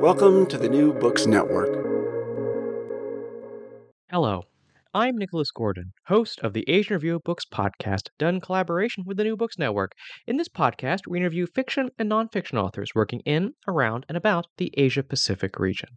Welcome to the New Books Network. Hello, I'm Nicholas Gordon, host of the Asian Review of Books podcast, done in collaboration with the New Books Network. In this podcast, we interview fiction and nonfiction authors working in, around, and about the Asia Pacific region.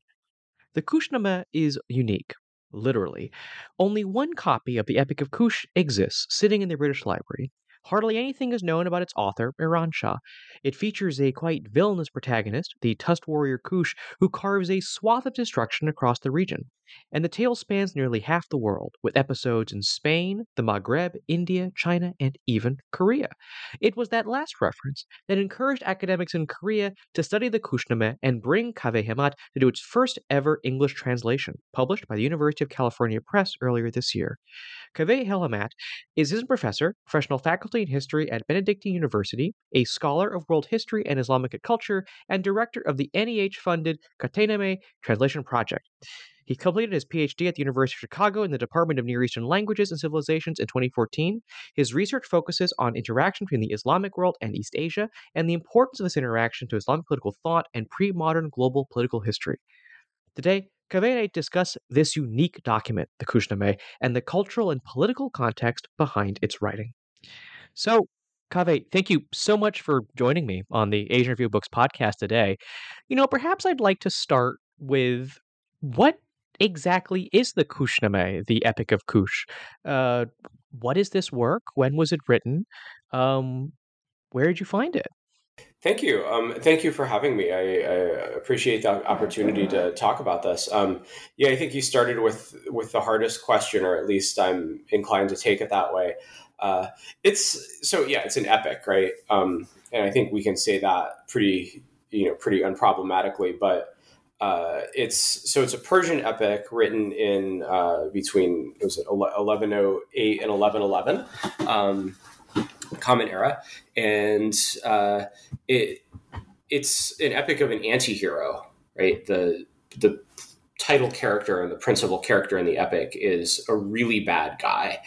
The Kushnameh is unique, literally. Only one copy of the Epic of Kush exists sitting in the British Library, Hardly anything is known about its author, Iranshah. It features a quite villainous protagonist, the tusked warrior Kush, who carves a swath of destruction across the region. And the tale spans nearly half the world, with episodes in Spain, the Maghreb, India, China, and even Korea. It was that last reference that encouraged academics in Korea to study the Kushnameh and bring Kaveh Hemmat to do its first ever English translation, published by the University of California Press earlier this year. Kaveh Hemmat is assistant professor, professional faculty in history at Benedictine University, a scholar of world history and Islamic culture, and director of the NEH funded Khataynameh Translation Project. He completed his PhD at the University of Chicago in the Department of Near Eastern Languages and Civilizations in 2014. His research focuses on interaction between the Islamic world and East Asia and the importance of this interaction to Islamic political thought and pre modern global political history. Today, Kaveh and discuss this unique document, the Kushnameh, and the cultural and political context behind its writing. So, Kaveh, thank you so much for joining me on the Asian Review Books podcast today. You know, perhaps I'd like to start with what exactly is the Kushnameh, the Epic of Kush? Uh, what is this work? When was it written? Um, where did you find it? Thank you. Um, thank you for having me. I, I, appreciate the opportunity to talk about this. Um, yeah, I think you started with with the hardest question, or at least I'm inclined to take it that way. Uh, it's so yeah, it's an epic, right? Um, and I think we can say that pretty you know pretty unproblematically. But uh, it's so it's a Persian epic written in uh, between it was 1108 and 1111. Um, Common Era, and uh, it it's an epic of an anti-hero, right? The the title character and the principal character in the epic is a really bad guy,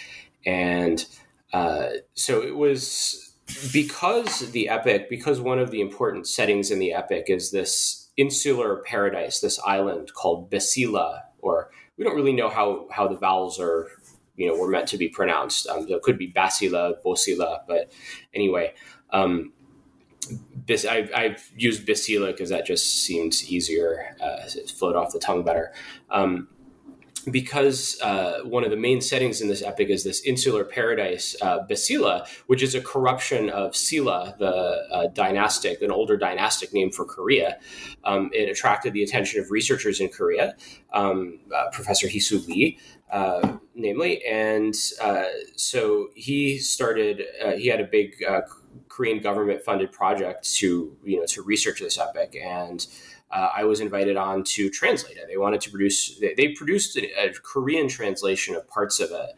and uh, so it was because the epic, because one of the important settings in the epic is this insular paradise, this island called Basila, or we don't really know how how the vowels are you know were meant to be pronounced. Um, it could be Basila, Bosila, but anyway, um, bis, I've, I've, used Basila because that just seems easier, uh, it off the tongue better. Um, because uh, one of the main settings in this epic is this insular paradise, uh, Basila, which is a corruption of Silla, the uh, dynastic, an older dynastic name for Korea. Um, it attracted the attention of researchers in Korea, um, uh, Professor Hee-Soo Lee, uh, namely. And uh, so he started, he had a big Korean government funded project to, you know, to research this epic. And uh, I was invited on to translate it. They wanted to produce, they, they produced a, a, Korean translation of parts of it.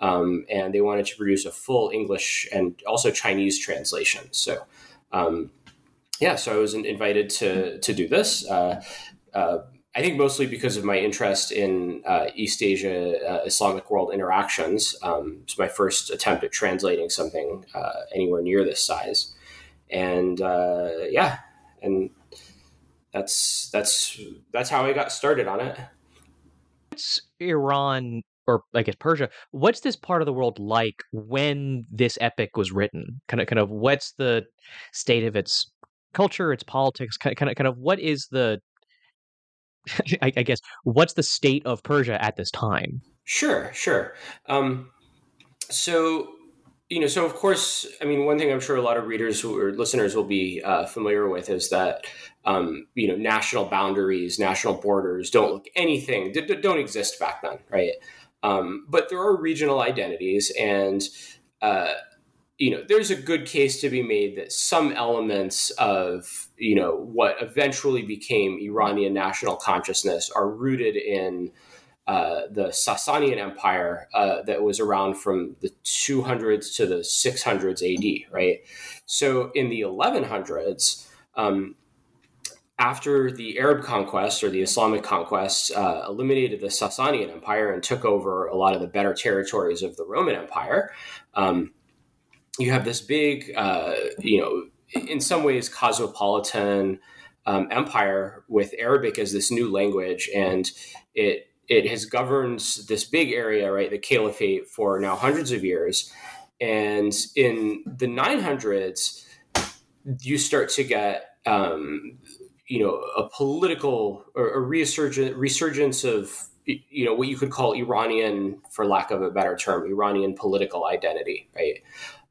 Um, and they wanted to produce a full English and also Chinese translation. So, um, yeah, so I was invited to to do this. Uh, uh, I think mostly because of my interest in uh, East Asia uh, Islamic world interactions. Um, it's my first attempt at translating something uh, anywhere near this size, and yeah, and that's that's that's how I got started on it. What's Iran or I guess Persia? What's this part of the world like when this epic was written? Kind of, kind of, what's the state of its culture, its politics? Kind of, kind of, what is the I, I, guess what's the state of Persia at this time? Sure, sure. Um, so you know, so of course, I mean, one thing I'm sure a lot of readers or listeners will be uh, familiar with is that um, you know national boundaries, national borders don't look anything don't exist back then, right? Um, but there are regional identities, and uh, you know, there's a good case to be made that some elements of you know what eventually became Iranian national consciousness are rooted in uh, the Sasanian Empire uh, that was around from the 200s to the 600s AD, right? So in the 1100s, um, after the Arab conquest or the Islamic conquest uh, eliminated the Sasanian Empire and took over a lot of the better territories of the Roman Empire, um, you have this big, uh, you know, in some ways cosmopolitan um, empire with Arabic as this new language, and it it has governed this big area, right, the caliphate, for now hundreds of years. And in the 900s, you start to get, um, you know, a political or a resurgence, resurgence of, you know, what you could call Iranian, for lack of a better term, Iranian political identity, right?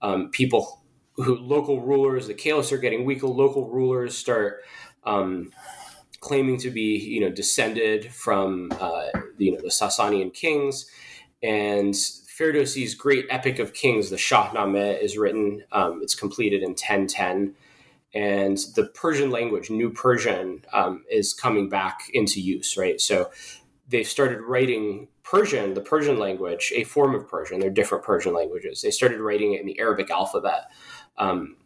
Um, people who local rulers, the caliphs are getting weaker. Local rulers start um, claiming to be, you know, descended from, uh, you know, the Sasanian kings. And Ferdowsi's great epic of kings, the Shahnameh, is written. Um, it's completed in 1010. And the Persian language, New Persian, um, is coming back into use, right? So they've started writing Persian, the Persian language, a form of Persian. They're different Persian languages. They started writing it in the Arabic alphabet. Um,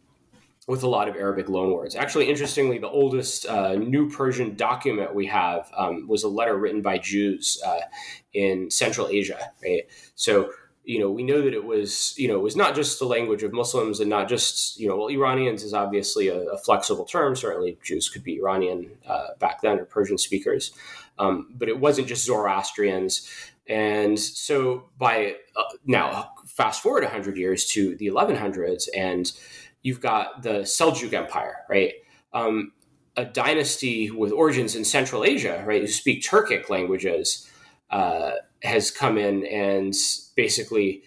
with a lot of Arabic loanwords. Actually, interestingly, the oldest uh, New Persian document we have um, was a letter written by Jews uh, in Central Asia. Right, so you know we know that it was you know it was not just the language of Muslims and not just you know well Iranians is obviously a, a flexible term. Certainly, Jews could be Iranian uh, back then or Persian speakers, um, but it wasn't just Zoroastrians. And so by uh, now, fast forward 100 years to the 1100s, and you've got the Seljuk Empire, right? Um, a dynasty with origins in Central Asia, right, who speak Turkic languages, uh, has come in and basically,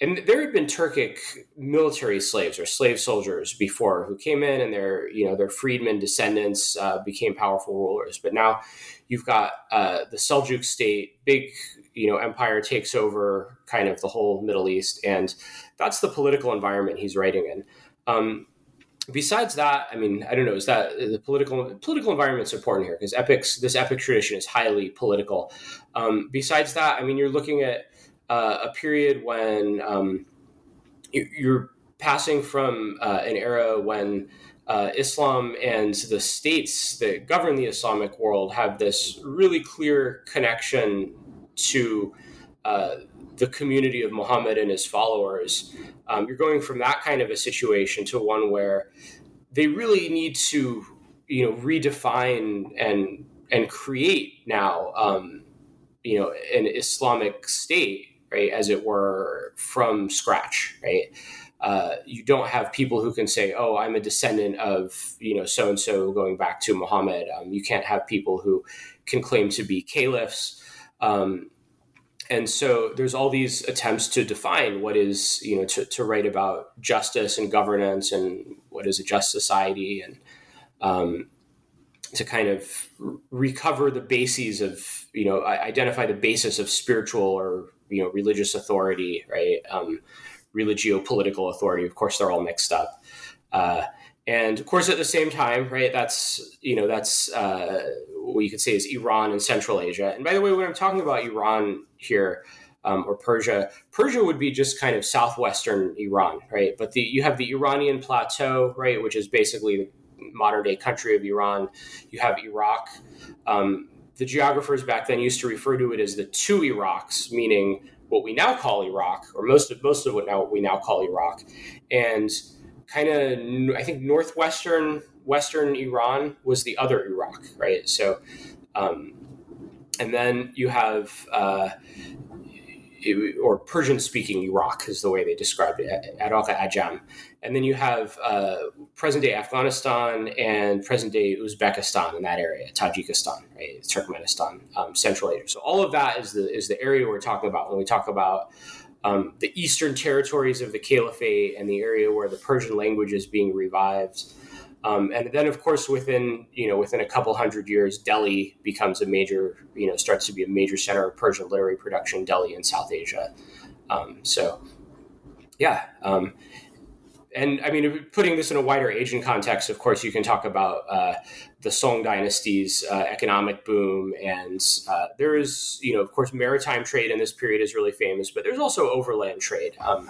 and there had been Turkic military slaves or slave soldiers before who came in and their, you know, their freedmen descendants uh, became powerful rulers. But now you've got uh, the Seljuk state, big, you know, empire takes over kind of the whole Middle East, and that's the political environment he's writing in. Um, besides that, I mean, I don't know. Is that the political political environment's important here because epics this epic tradition is highly political. Um, besides that, I mean, you're looking at uh, a period when um, you're passing from uh, an era when uh, Islam and the states that govern the Islamic world have this really clear connection to uh, the community of Muhammad and his followers. Um, you're going from that kind of a situation to one where they really need to, you know, redefine and and create now, um, you know, an Islamic state, right, as it were, from scratch, right. Uh, you don't have people who can say, "Oh, I'm a descendant of you know so and so going back to Muhammad." Um, you can't have people who can claim to be caliphs. Um, and so there's all these attempts to define what is you know to, to write about justice and governance and what is a just society and um, to kind of recover the bases of you know identify the basis of spiritual or you know religious authority right? Um, religio political authority. Of course they're all mixed up. Uh, and of course at the same time right that's you know that's uh, what you could say is iran and central asia. And by the way when i'm talking about iran here um, or persia persia would be just kind of southwestern iran right? But the you have the iranian plateau right which is basically the modern day country of iran. You have iraq. Um, the geographers back then used to refer to it as the two Iraqs, meaning what we now call Iraq, or most of most of what now we now call Iraq, and kind of I think northwestern western Iran was the other Iraq, right? So, um, and then you have. Uh, or Persian speaking Iraq is the way they described it, Iraq Ajam. And then you have uh, present day Afghanistan and present day Uzbekistan in that area, Tajikistan, right, Turkmenistan, um, Central Asia. So all of that is the is the area we're talking about when we talk about um, the eastern territories of the Caliphate and the area where the Persian language is being revived. Um, and then, of course, within you know within a couple hundred years, Delhi becomes a major you know starts to be a major center of Persian literary production. Delhi in South Asia. Um, so, yeah, um, and I mean, putting this in a wider Asian context, of course, you can talk about uh, the Song dynasty's uh, economic boom, and uh, there is you know of course maritime trade in this period is really famous, but there's also overland trade. Um,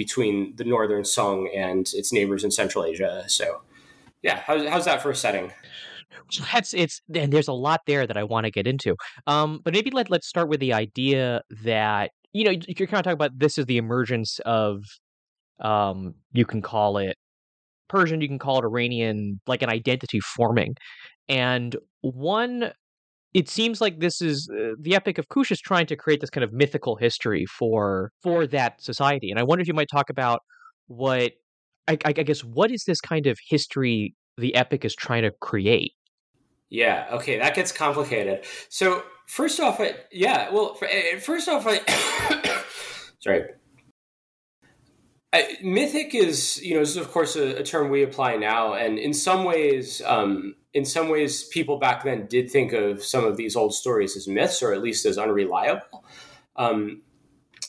between the northern Song and its neighbors in Central Asia. So, yeah, how's, how's that for a setting? That's it's and there's a lot there that I want to get into. Um, but maybe let let's start with the idea that you know you're kind of talking about this is the emergence of um, you can call it Persian, you can call it Iranian, like an identity forming, and one. It seems like this is uh, the Epic of Kush is trying to create this kind of mythical history for for that society, and I wonder if you might talk about what I, I, guess what is this kind of history the epic is trying to create? Yeah. Okay, that gets complicated. So first off, I, yeah. Well, eh, first off, I sorry. I, mythic is you know this is of course a, a, term we apply now, and in some ways, um, in some ways, people back then did think of some of these old stories as myths, or at least as unreliable. Um,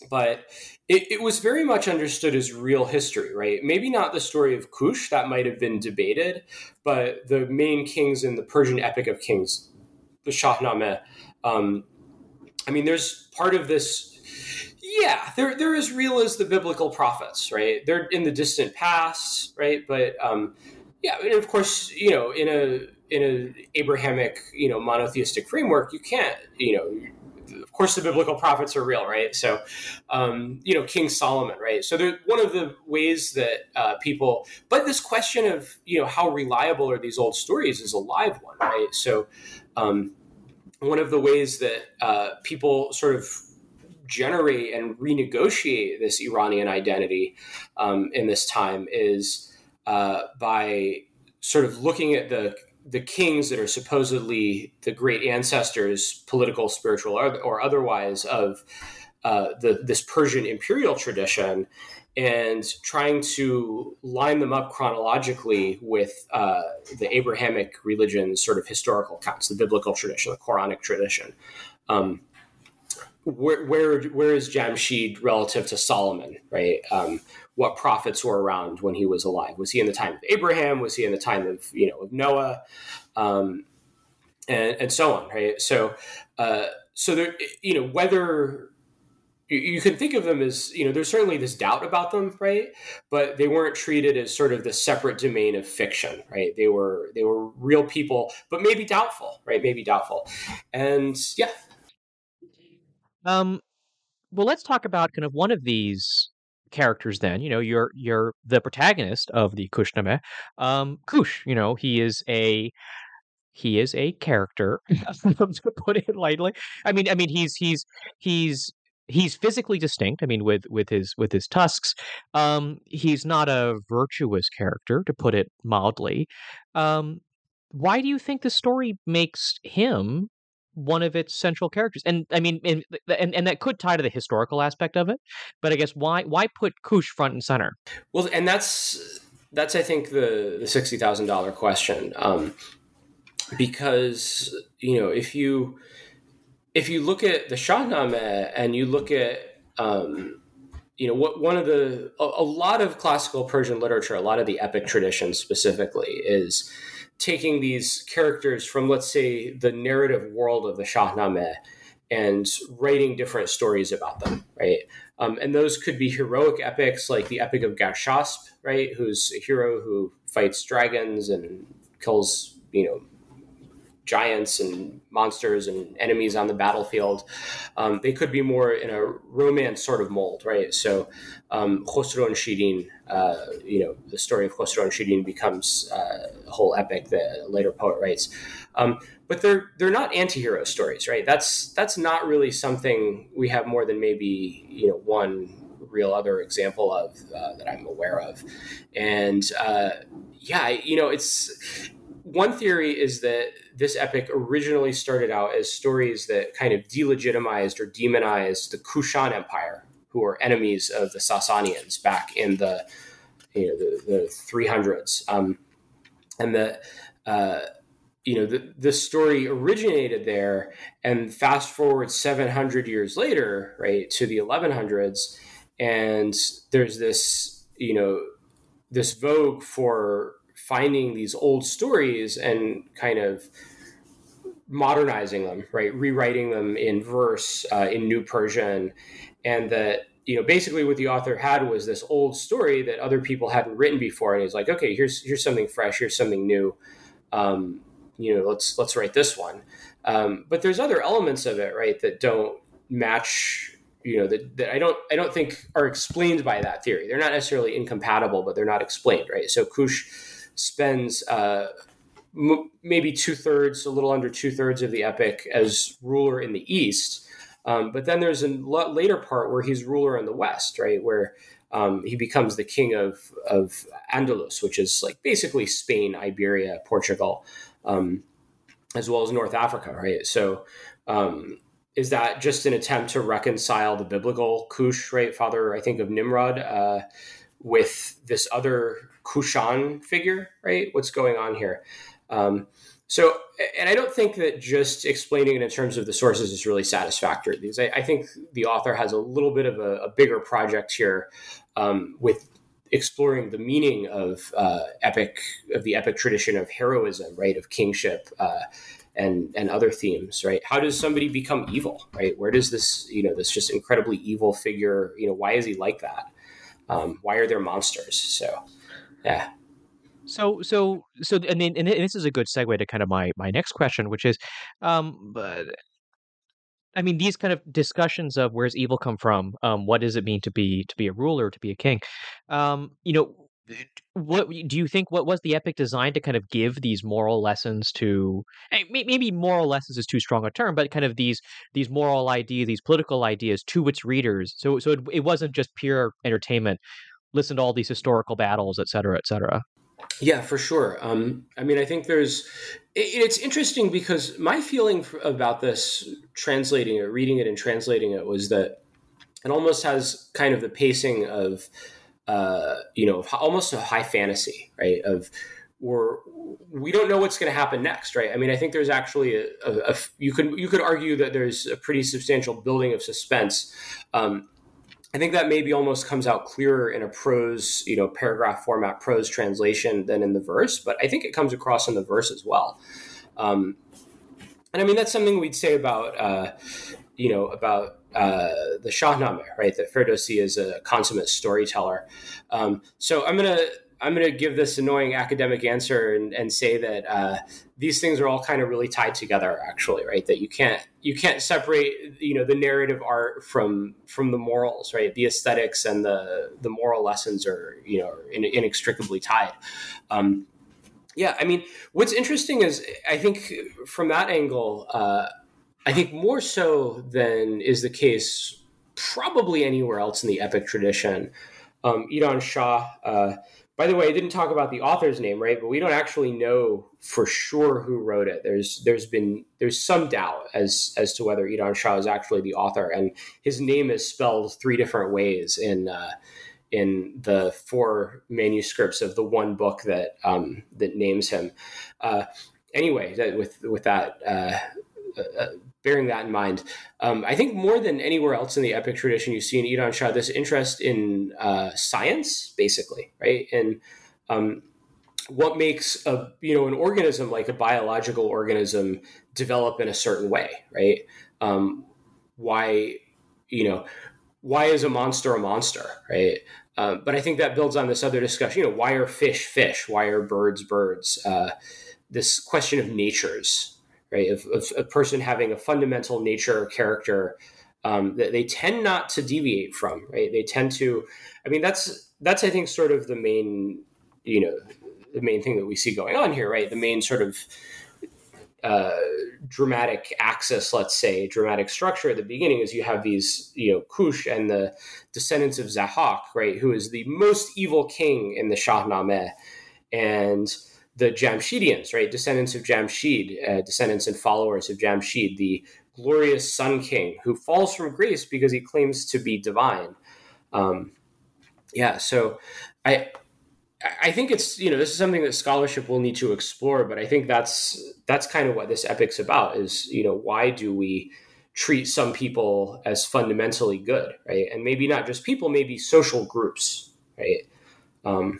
but it, it, was very much understood as real history, right? Maybe not the story of Kush, that might have been debated, but the main kings in the Persian Epic of Kings, the Shahnameh. Um, I mean, there's part of this. Yeah, they're, they're as real as the biblical prophets, right? They're in the distant past, right? But um, yeah, and of course, you know, in a in an Abrahamic, you know, monotheistic framework, you can't, you know, of course the biblical prophets are real right so um, you know king solomon right so they're one of the ways that uh, people but this question of you know how reliable are these old stories is a live one right so um, one of the ways that uh, people sort of generate and renegotiate this iranian identity um, in this time is uh, by sort of looking at the the kings that are supposedly the great ancestors, political, spiritual, or, or otherwise, of uh, the, this Persian imperial tradition, and trying to line them up chronologically with uh, the Abrahamic religion's sort of historical accounts, the biblical tradition, the Quranic tradition. Um, where, where where is Jamshid relative to Solomon, right? Um, what prophets were around when he was alive. Was he in the time of Abraham? Was he in the time of you know of Noah, um, and and so on, right? So uh, so there, you know whether you can think of them as you know there's certainly this doubt about them right but they weren't treated as sort of the separate domain of fiction right they were they were real people but maybe doubtful right maybe doubtful and yeah um well let's talk about kind of one of these characters then you know you're you're the protagonist of the kushnameh um kush you know he is a he is a character to put it lightly. I mean i mean he's he's he's he's physically distinct i mean with with his with his tusks. Um he's not a virtuous character to put it mildly. Um why do you think the story makes him one of its central characters. And I mean, and, and, and that could tie to the historical aspect of it. But I guess why why put Kush front and center? Well, and that's that's I think the the sixty thousand dollar question, um, because you know if you if you look at the Shahnameh and you look at um, you know what one of the a, a lot of classical Persian literature, a lot of the epic tradition specifically is taking these characters from, let's say, the narrative world of the Shahnameh and writing different stories about them, right? Um, and those could be heroic epics like the Epic of Garshasp, right? Who's a hero who fights dragons and kills, you know, giants and monsters and enemies on the battlefield. Um, they could be more in a romance sort of mold, right? So, um, Khosrow and Shirin, uh, you know, the story of Khosrow and Shirin becomes uh, a whole epic that a later poet writes. Um, but they're they're not anti-hero stories, right? That's that's not really something we have more than maybe you know one real other example of uh, that I'm aware of, and uh, yeah, you know, it's one theory is that this epic originally started out as stories that kind of delegitimized or demonized the Kushan Empire, who were enemies of the Sasanians back in the you know the, the 300s, um, and the uh, you know the, the story originated there, and fast forward 700 years later, right to the 1100s, and there's this you know this vogue for finding these old stories and kind of modernizing them, right, rewriting them in verse uh, in New Persian, and that you know basically what the author had was this old story that other people hadn't written before, and he's like, okay, here's here's something fresh, here's something new, um, you know, let's let's write this one. Um, but there's other elements of it, right, that don't match you know that, that I don't I don't think are explained by that theory. They're not necessarily incompatible, but they're not explained, right? So Kush spends uh, m- maybe two thirds, a little under two thirds of the epic as ruler in the east. Um, but then there's a later part where he's ruler in the west, right, where um, he becomes the king of of Andalus, which is like basically Spain, Iberia, Portugal, um, as well as North Africa, right? So um, is that just an attempt to reconcile the biblical Cush, right, father, I think of Nimrod, uh, with this other Kushan figure, right? What's going on here? Um, so, and I don't think that just explaining it in terms of the sources is really satisfactory because I, I think the author has a little bit of a, a bigger project here um, with exploring the meaning of uh, epic of the epic tradition of heroism, right, of kingship. Uh, and and other themes right how does somebody become evil right where does this you know this just incredibly evil figure you know why is he like that um, why are there monsters so yeah so so so and, then, and this is a good segue to kind of my my next question which is um but I mean, these kind of discussions of where's evil come from, um, what does it mean to be to be a ruler, to be a king, um, you know, what do you think? What was the epic designed to kind of give these moral lessons to? Maybe moral lessons is too strong a term, but kind of these these moral ideas, these political ideas to its readers. So so it, it wasn't just pure entertainment. Listen to all these historical battles, et cetera, et cetera. Yeah, for sure. Um, I mean, I think there's. It, it's interesting because my feeling about this, translating it, reading it, and translating it, was that it almost has kind of the pacing of uh, you know, almost a high fantasy, right? Of we're we don't know what's going to happen next, right? I mean, I think there's actually a, a, a, you could you could argue that there's a pretty substantial building of suspense. Um, I think that maybe almost comes out clearer in a prose, you know, paragraph format prose translation than in the verse, but I think it comes across in the verse as well. Um, and I mean, that's something we'd say about, uh, you know, about uh, the Shahnameh, right? That Ferdowsi is a consummate storyteller. Um, so I'm gonna I'm gonna give this annoying academic answer and, and say that uh, these things are all kind of really tied together, actually, right? That you can't you can't separate you know the narrative art from from the morals, right? The aesthetics and the the moral lessons are you know inextricably tied. Um, yeah, I mean, what's interesting is I think from that angle. Uh, I think more so than is the case probably anywhere else in the epic tradition. Um, Iranshah, uh, by the way, I didn't talk about the author's name, right? But we don't actually know for sure who wrote it. There's there's been there's some doubt as as to whether Iranshah is actually the author, and his name is spelled three different ways in uh, in the four manuscripts of the one book that um, that names him. Uh, anyway, that, with with that. Uh, uh bearing that in mind, um, I think more than anywhere else in the epic tradition, you see in Iranshah this interest in uh, science, basically, right? And um, what makes a you know an organism like a biological organism develop in a certain way, right? Um, why you know why is a monster a monster, right? Uh, but I think that builds on this other discussion. You know, why are fish fish? Why are birds birds? Uh, this question of natures, right? Of, of a person having a fundamental nature or character um, that they tend not to deviate from, right? They tend to, I mean, that's that's I think sort of the main, you know, the main thing that we see going on here, right? The main sort of uh, dramatic axis, let's say, dramatic structure at the beginning is you have these, you know, Kush and the descendants of Zahak, right, who is the most evil king in the Shahnameh, and the Jamshidians, right, descendants of Jamshid, uh, descendants and followers of Jamshid, the glorious Sun King, who falls from grace because he claims to be divine. Um, yeah, so I I think it's you know this is something that scholarship will need to explore, but I think that's that's kind of what this epic's about is you know why do we treat some people as fundamentally good, right? And maybe not just people, maybe social groups, right? Um,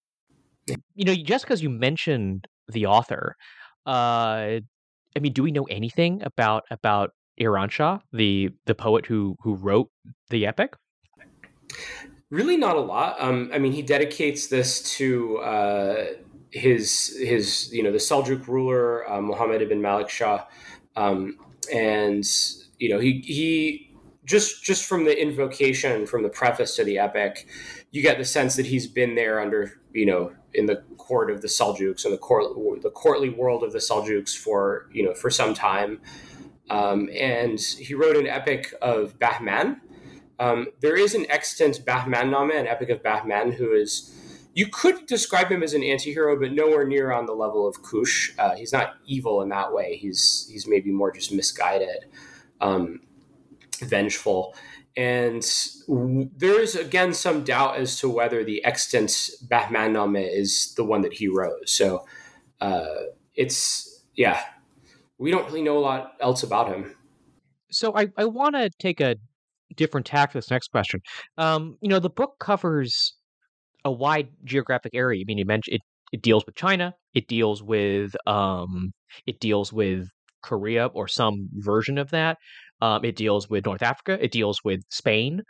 you know, just because you mentioned the author, uh, I mean, do we know anything about about Iranshah, the the poet who who wrote the epic? Really, not a lot. Um, I mean, he dedicates this to uh, his his you know the Seljuk ruler uh, Muhammad ibn Malik Shah, um, and you know he he just just from the invocation from the preface to the epic, you get the sense that he's been there under you know in the court of the Seljuks and the court the courtly world of the Seljuks for you know for some time. Um, and he wrote an epic of Bahman. Um, there is an extant Bahmannameh, an epic of Bahman, who is you could describe him as an anti-hero, but nowhere near on the level of Kush. Uh, he's not evil in that way. He's he's maybe more just misguided, um, vengeful. And there's again some doubt as to whether the extant Bahmannameh is the one that he wrote. So uh, it's, yeah, we don't really know a lot else about him. So I, I want to take a different tack for this next question. Um, you know, the book covers a wide geographic area. I mean, you mentioned it, it deals with China, it deals with um, it deals with Korea or some version of that. Um, it deals with North Africa. It deals with Spain.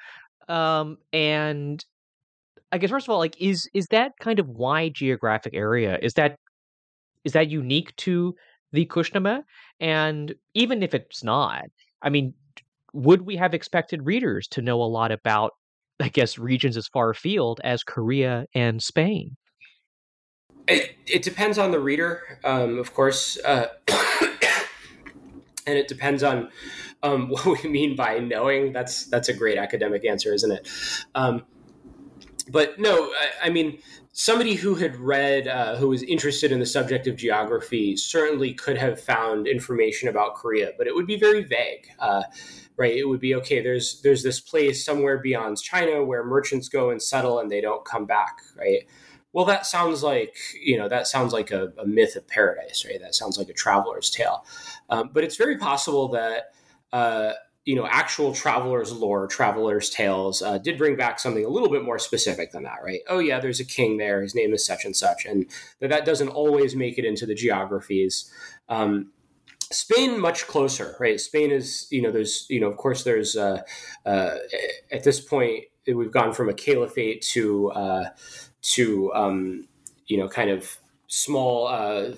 Um, and I guess first of all, like, is is that kind of wide geographic area? Is that is that unique to the Kushnameh? And even if it's not, I mean, would we have expected readers to know a lot about, I guess, regions as far afield as Korea and Spain? It, it depends on the reader, um, of course, uh, and it depends on um, what we mean by knowing. That's that's a great academic answer, isn't it? Um, but no, I, I, mean somebody who had read, uh, who was interested in the subject of geography, certainly could have found information about Korea, but it would be very vague. Uh, right? It would be okay. There's there's this place somewhere beyond China where merchants go and settle and they don't come back, right? Well, that sounds like you know that sounds like a, a myth of paradise, right? That sounds like a traveler's tale. Um, but it's very possible that uh, you know, actual travelers' lore, travelers' tales, uh, did bring back something a little bit more specific than that, right? Oh yeah, there's a king there. His name is such and such, and that that doesn't always make it into the geographies. Um, Spain much closer, right? Spain is, you know, there's, you know, of course, there's uh, uh, at this point we've gone from a caliphate to uh, to um, you know, kind of small uh,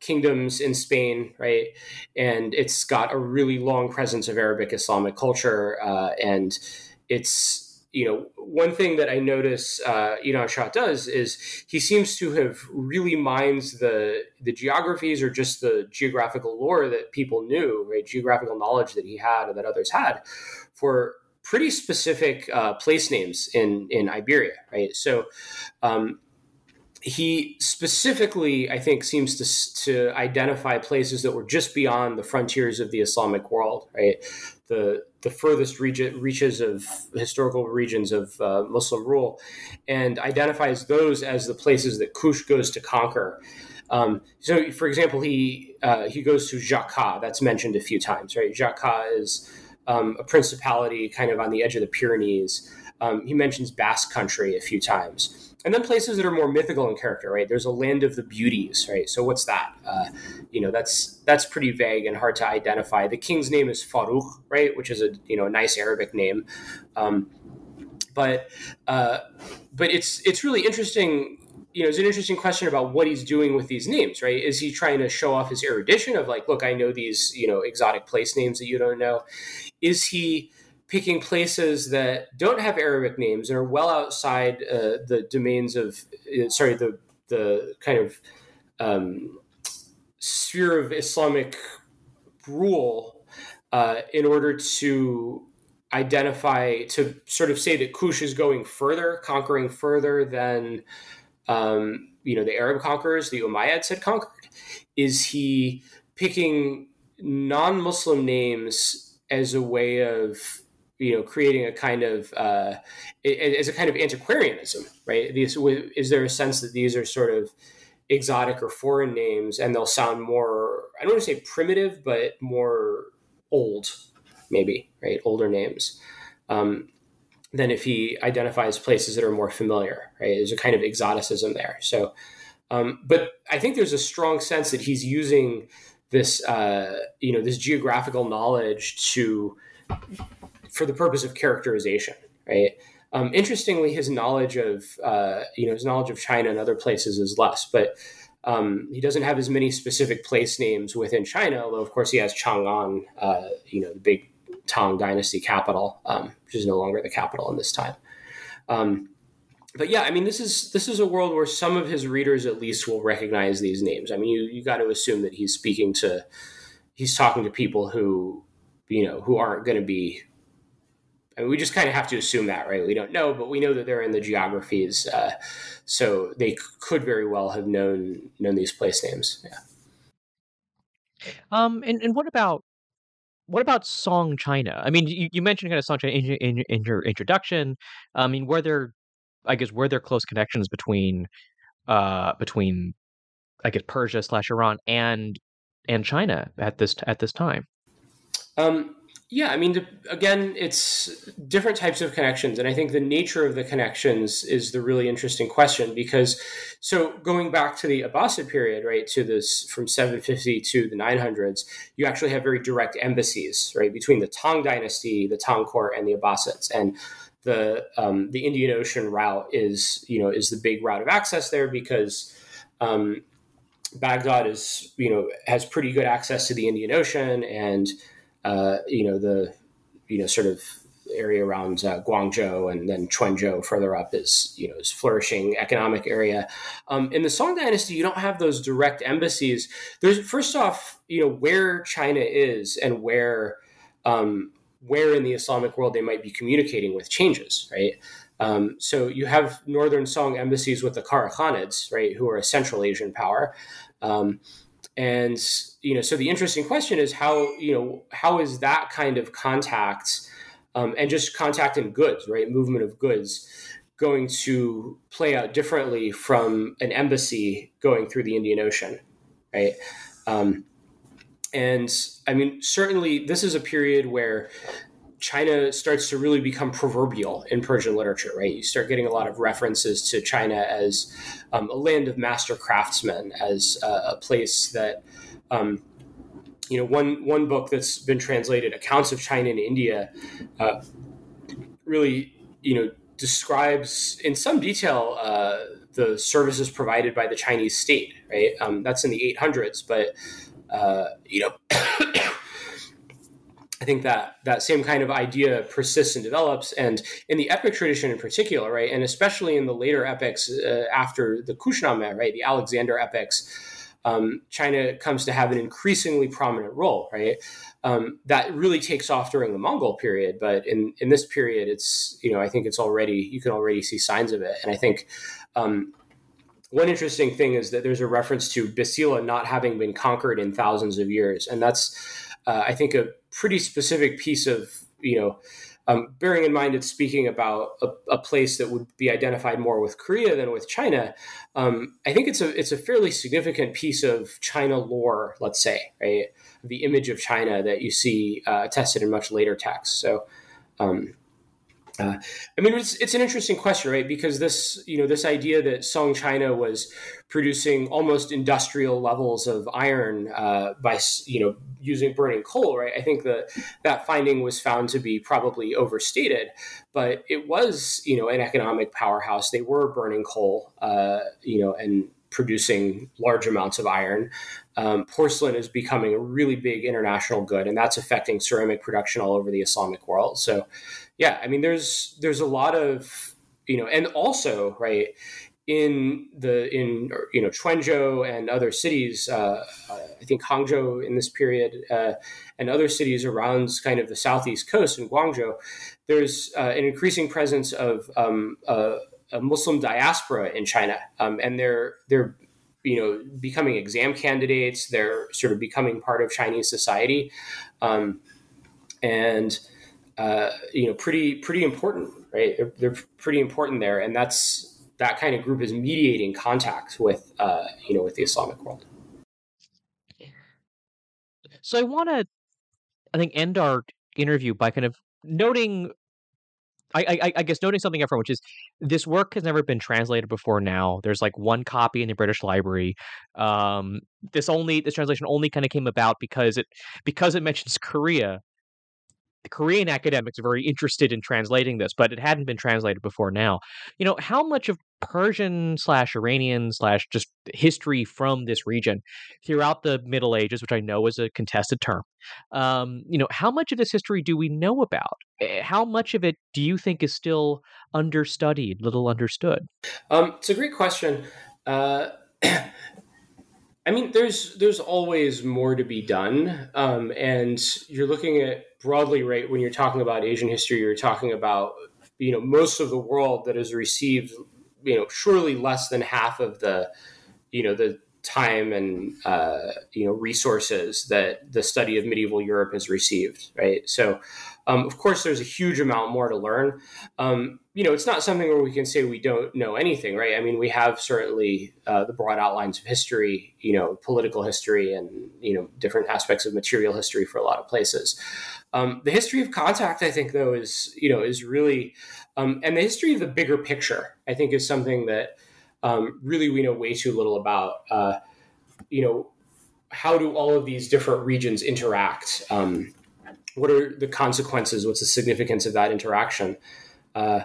kingdoms in Spain, right? And it's got a really long presence of Arabic Islamic culture, uh, and it's you know one thing that I notice uh, Iranshah does is he seems to have really mined the the geographies or just the geographical lore that people knew, right? Geographical knowledge that he had or that others had for pretty specific uh, place names in in Iberia, right? So. Um, he specifically, I think, seems to to identify places that were just beyond the frontiers of the Islamic world, right? The the furthest reaches of historical regions of uh, Muslim rule, and identifies those as the places that Kush goes to conquer. Um, so, for example, he uh, he goes to Jaca. That's mentioned a few times, right? Jaca is um, a principality kind of on the edge of the Pyrenees. Um, he mentions Basque country a few times. And then places that are more mythical in character, right? There's a land of the beauties, right? So what's that? Uh, you know, that's that's pretty vague and hard to identify. The king's name is Farouk, right? Which is a you know a nice Arabic name. Um, but uh, but it's it's really interesting you know, it's an interesting question about what he's doing with these names, right? Is he trying to show off his erudition of like, look, I know these, you know, exotic place names that you don't know? Is he picking places that don't have Arabic names and are well outside uh, the domains of, uh, sorry, the the kind of um, sphere of Islamic rule uh, in order to identify to sort of say that Kush is going further, conquering further than um, you know the Arab conquerors, the Umayyads had conquered. Is he picking non-Muslim names as a way of you know creating a kind of uh, as a kind of antiquarianism, right? These, is there a sense that these are sort of exotic or foreign names, and they'll sound more I don't want to say primitive, but more old, maybe right? Older names. Um, than if he identifies places that are more familiar, right? There's a kind of exoticism there. So, um, but I think there's a strong sense that he's using this, uh, you know, this geographical knowledge to, for the purpose of characterization, right? Um, interestingly, his knowledge of, uh, you know, his knowledge of China and other places is less, but um, he doesn't have as many specific place names within China, although of course he has Chang'an, uh, you know, the big Tang Dynasty capital, um, which is no longer the capital in this time. Um, but yeah, I mean, this is this is a world where some of his readers at least will recognize these names. I mean, you you got to assume that he's speaking to, he's talking to people who, you know, who aren't going to be. I mean, we just kind of have to assume that, right? We don't know, but we know that they're in the geographies, uh, so they could very well have known known these place names. Yeah. Um, and, and what about what about Song China? I mean, you, you mentioned kind of Song China in, in, in your introduction. I mean, were there, I guess, were there close connections between, uh, between, I guess, Persia slash Iran and and China at this at this time? Um, yeah, I mean, again, it's different types of connections. And I think the nature of the connections is the really interesting question because, so going back to the Abbasid period, right, to this from 750 to the 900s, you actually have very direct embassies, right, between the Tang dynasty, the Tang court, and the Abbasids. And the um, the Indian Ocean route is, you know, is the big route of access there because um, Baghdad is, you know, has pretty good access to the Indian Ocean and uh, you know, the, you know, sort of area around uh, Guangzhou and then Quanzhou further up is, you know, is flourishing economic area. Um, in the Song Dynasty, you don't have those direct embassies. There's first off, you know, where China is and where, um, where in the Islamic world they might be communicating with changes, right? Um, so you have northern Song embassies with the Karakhanids, right, who are a Central Asian power. Um, and you know so the interesting question is how you know how is that kind of contact um, and just contact in goods right? Movement of goods going to play out differently from an embassy going through the indian ocean right? Um, and i mean certainly this is a period where China starts to really become proverbial in Persian literature, right? You start getting a lot of references to China as um, a land of master craftsmen, as uh, a place that, um, you know, one one book that's been translated, accounts of China and India, uh, really, you know, describes in some detail uh, the services provided by the Chinese state, right? Um, that's in the 800s, but uh, you know. I think that that same kind of idea persists and develops, and in the epic tradition in particular, right, and especially in the later epics uh, after the Kushnameh, right, the Alexander epics, um, China comes to have an increasingly prominent role, right? Um, that really takes off during the Mongol period, but in in this period, it's you know I think it's already you can already see signs of it, and I think. Um, one interesting thing is that there's a reference to Basila not having been conquered in thousands of years, and that's, uh, I think, a pretty specific piece of you know, um, bearing in mind it's speaking about a, a, place that would be identified more with Korea than with China, um, I think it's a it's a fairly significant piece of China lore, let's say, right? The image of China that you see uh, attested in much later texts. So. Um, uh, I mean, it's, it's an interesting question, right? Because this, you know, this idea that Song China was producing almost industrial levels of iron uh, by, you know, using burning coal, right? I think that that finding was found to be probably overstated, but it was, you know, an economic powerhouse. They were burning coal, uh, you know, and producing large amounts of iron. Um, porcelain is becoming a really big international good, and that's affecting ceramic production all over the Islamic world. So, yeah, I mean, there's there's a lot of you know, and also right in the in you know Quanzhou and other cities. Uh, I think Hangzhou in this period uh, and other cities around kind of the southeast coast in Guangzhou. There's uh, an increasing presence of um, a Muslim diaspora in China, um, and they're they're you know becoming exam candidates. They're sort of becoming part of Chinese society, um, and uh, you know, pretty pretty important, right? They're, they're, pretty important there, and that's that kind of group is mediating contact with uh, you know with the Islamic world. So I want to, I think, end our interview by kind of noting I, I, I, guess noting something different, which is this work has never been translated before. Now there's like one copy in the British Library. Um, this only this translation only kind of came about because it because it mentions Korea the Korean academics are very interested in translating this, but it hadn't been translated before now. You know, how much of Persian slash Iranian slash just history from this region throughout the Middle Ages, which I know is a contested term, um, you know, how much of this history do we know about? Eh, how much of it do you think is still understudied, little understood? Um, it's a great question. Uh, I mean, there's there's always more to be done, um, and you're looking at broadly, right? When you're talking about Asian history, you're talking about you know most of the world that has received you know surely less than half of the you know the time and uh, you know resources that the study of medieval Europe has received, right? So um, of course, there's a huge amount more to learn. Um, you know, it's not something where we can say we don't know anything, right? I mean, we have certainly uh, the broad outlines of history, you know, political history, and you know, different aspects of material history for a lot of places. Um, the history of contact, I think, though, is you know, is really, um, and the history of the bigger picture, I think, is something that um, really we know way too little about. Uh, you know, how do all of these different regions interact? Um, what are the consequences? What's the significance of that interaction? Uh,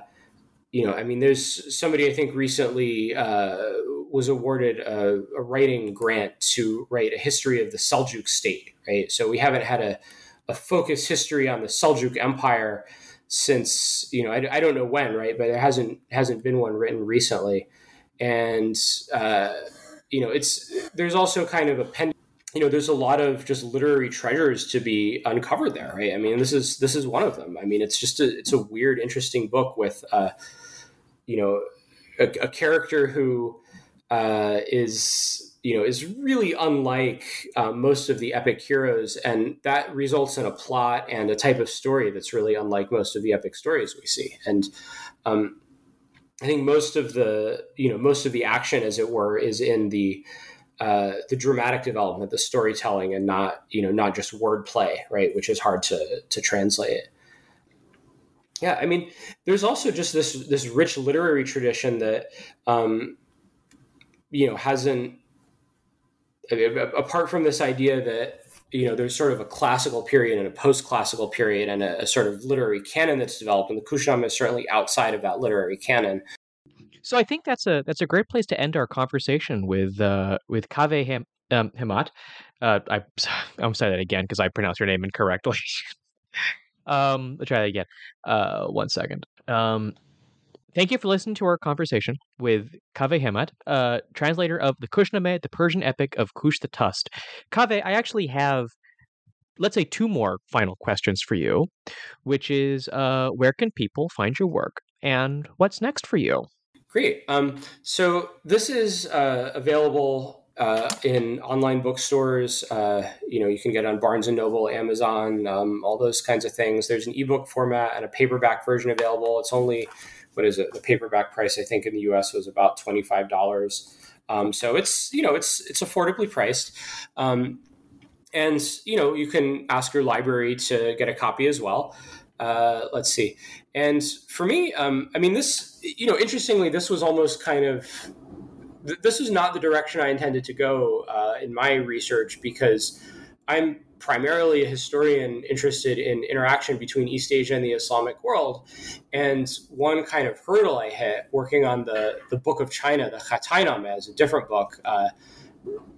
you know, I mean, there's somebody I think recently uh, was awarded a, a, writing grant to write a history of the Seljuk state, right? So we haven't had a, a focused history on the Seljuk Empire since you know I, I, don't know when, right? But there hasn't hasn't been one written recently, and uh, you know, it's there's also kind of a pen you know there's a lot of just literary treasures to be uncovered there right? I mean this is this is one of them. I mean it's just a it's a weird interesting book with uh you know a, a character who uh is you know is really unlike uh, most of the epic heroes and that results in a plot and a type of story that's really unlike most of the epic stories we see and um i think most of the you know most of the action as it were is in the uh, the dramatic development, the storytelling, and not you know not just wordplay, right? Which is hard to to translate. Yeah, I mean, there's also just this this rich literary tradition that um, you know hasn't apart from this idea that you know there's sort of a classical period and a post-classical period and a, a, sort of literary canon that's developed and the Kushnameh is certainly outside of that literary canon so I think that's a that's a great place to end our conversation with uh, with Kaveh Hem- um, Hemmat. Uh, I I'm say that again because I pronounced your name incorrectly. um, let's try that again. Uh, one second. Um, thank you for listening to our conversation with Kaveh Hemmat, uh, translator of the Kushnameh, the Persian epic of Kush the Tusked. Kaveh, I actually have let's say two more final questions for you, which is uh, where can people find your work and what's next for you? Great. Um, so this is uh, available uh, in online bookstores. Uh, you know, you can get on Barnes and Noble, Amazon, um, all those kinds of things. There's an ebook format and a paperback version available. It's only what is it? The paperback price I think in the U.S. was about twenty five dollars. Um, so it's you know it's it's affordably priced. Um, and you know you can ask your library to get a copy as well. Uh, let's see. And for me, um, I mean, this you know, interestingly, this was almost kind of this was not the direction I intended to go uh, in my research because I'm primarily a historian interested in interaction between East Asia and the Islamic world. And one kind of hurdle I hit working on the, the Book of China, the Khataynameh, is a different book, uh,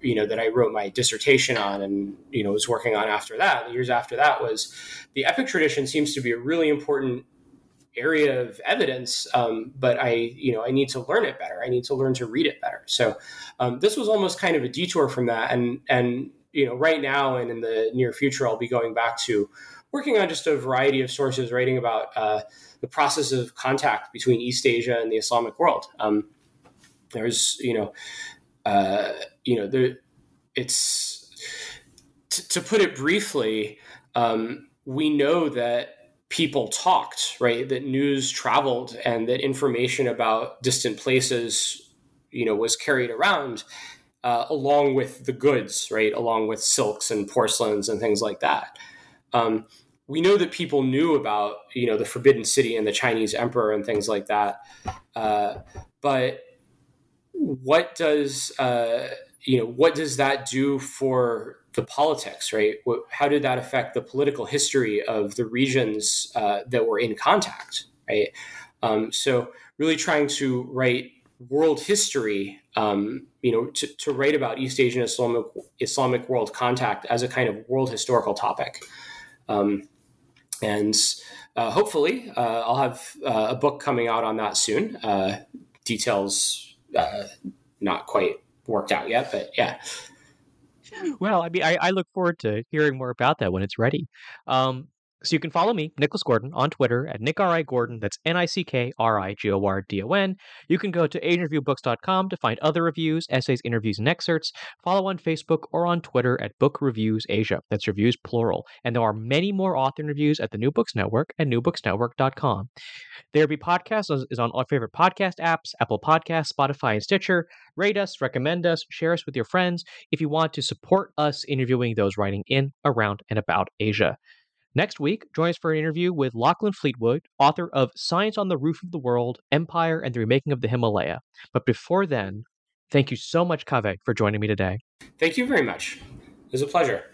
you know, that I wrote my dissertation on and, you know, was working on after that. Years after that was the epic tradition seems to be a really important area of evidence, um, but I, you know, I need to learn it better. I need to learn to read it better. So um, this was almost kind of a detour from that. And and you know, right now and in the near future, I'll be going back to working on just a variety of sources, writing about uh, the process of contact between East Asia and the Islamic world. Um, there's, you know, uh, you know, there, it's t- to put it briefly. Um, we know that people talked, right? That news traveled and that information about distant places, you know, was carried around uh, along with the goods, right? Along with silks and porcelains and things like that. Um, we know that people knew about, you know, the Forbidden City and the Chinese Emperor and things like that. Uh, but what does, uh, you know, what does that do for the politics, right? How did that affect the political history of the regions uh, that were in contact, right? Um, so, really trying to write world history, um, you know, to, to, write about East Asian Islamic, Islamic world contact as a kind of world historical topic. Um, and uh, hopefully, uh, I'll have uh, a book coming out on that soon. Uh, details uh, not quite worked out yet, but yeah well, I mean, I, I, look forward to hearing more about that when it's ready. Um, so you can follow me, Nicholas Gordon, on Twitter at Nick R. I. Gordon. That's N I C K R I G O R D O N. You can go to AsianReviewBooks.com to find other reviews, essays, interviews, and excerpts. Follow on Facebook or on Twitter at Book Reviews Asia. That's reviews plural. And there are many more author interviews at the New Books Network at newbooksnetwork.com. There Be Podcast is on all favorite podcast apps, Apple Podcasts, Spotify, and Stitcher. Rate us, recommend us, share us with your friends if you want to support us interviewing those writing in, around, and about Asia. Next week, join us for an interview with Lachlan Fleetwood, author of Science on the Roof of the World, Empire, and the Remaking of the Himalaya. But before then, thank you so much, Kaveh, for joining me today. Thank you very much. It was a pleasure.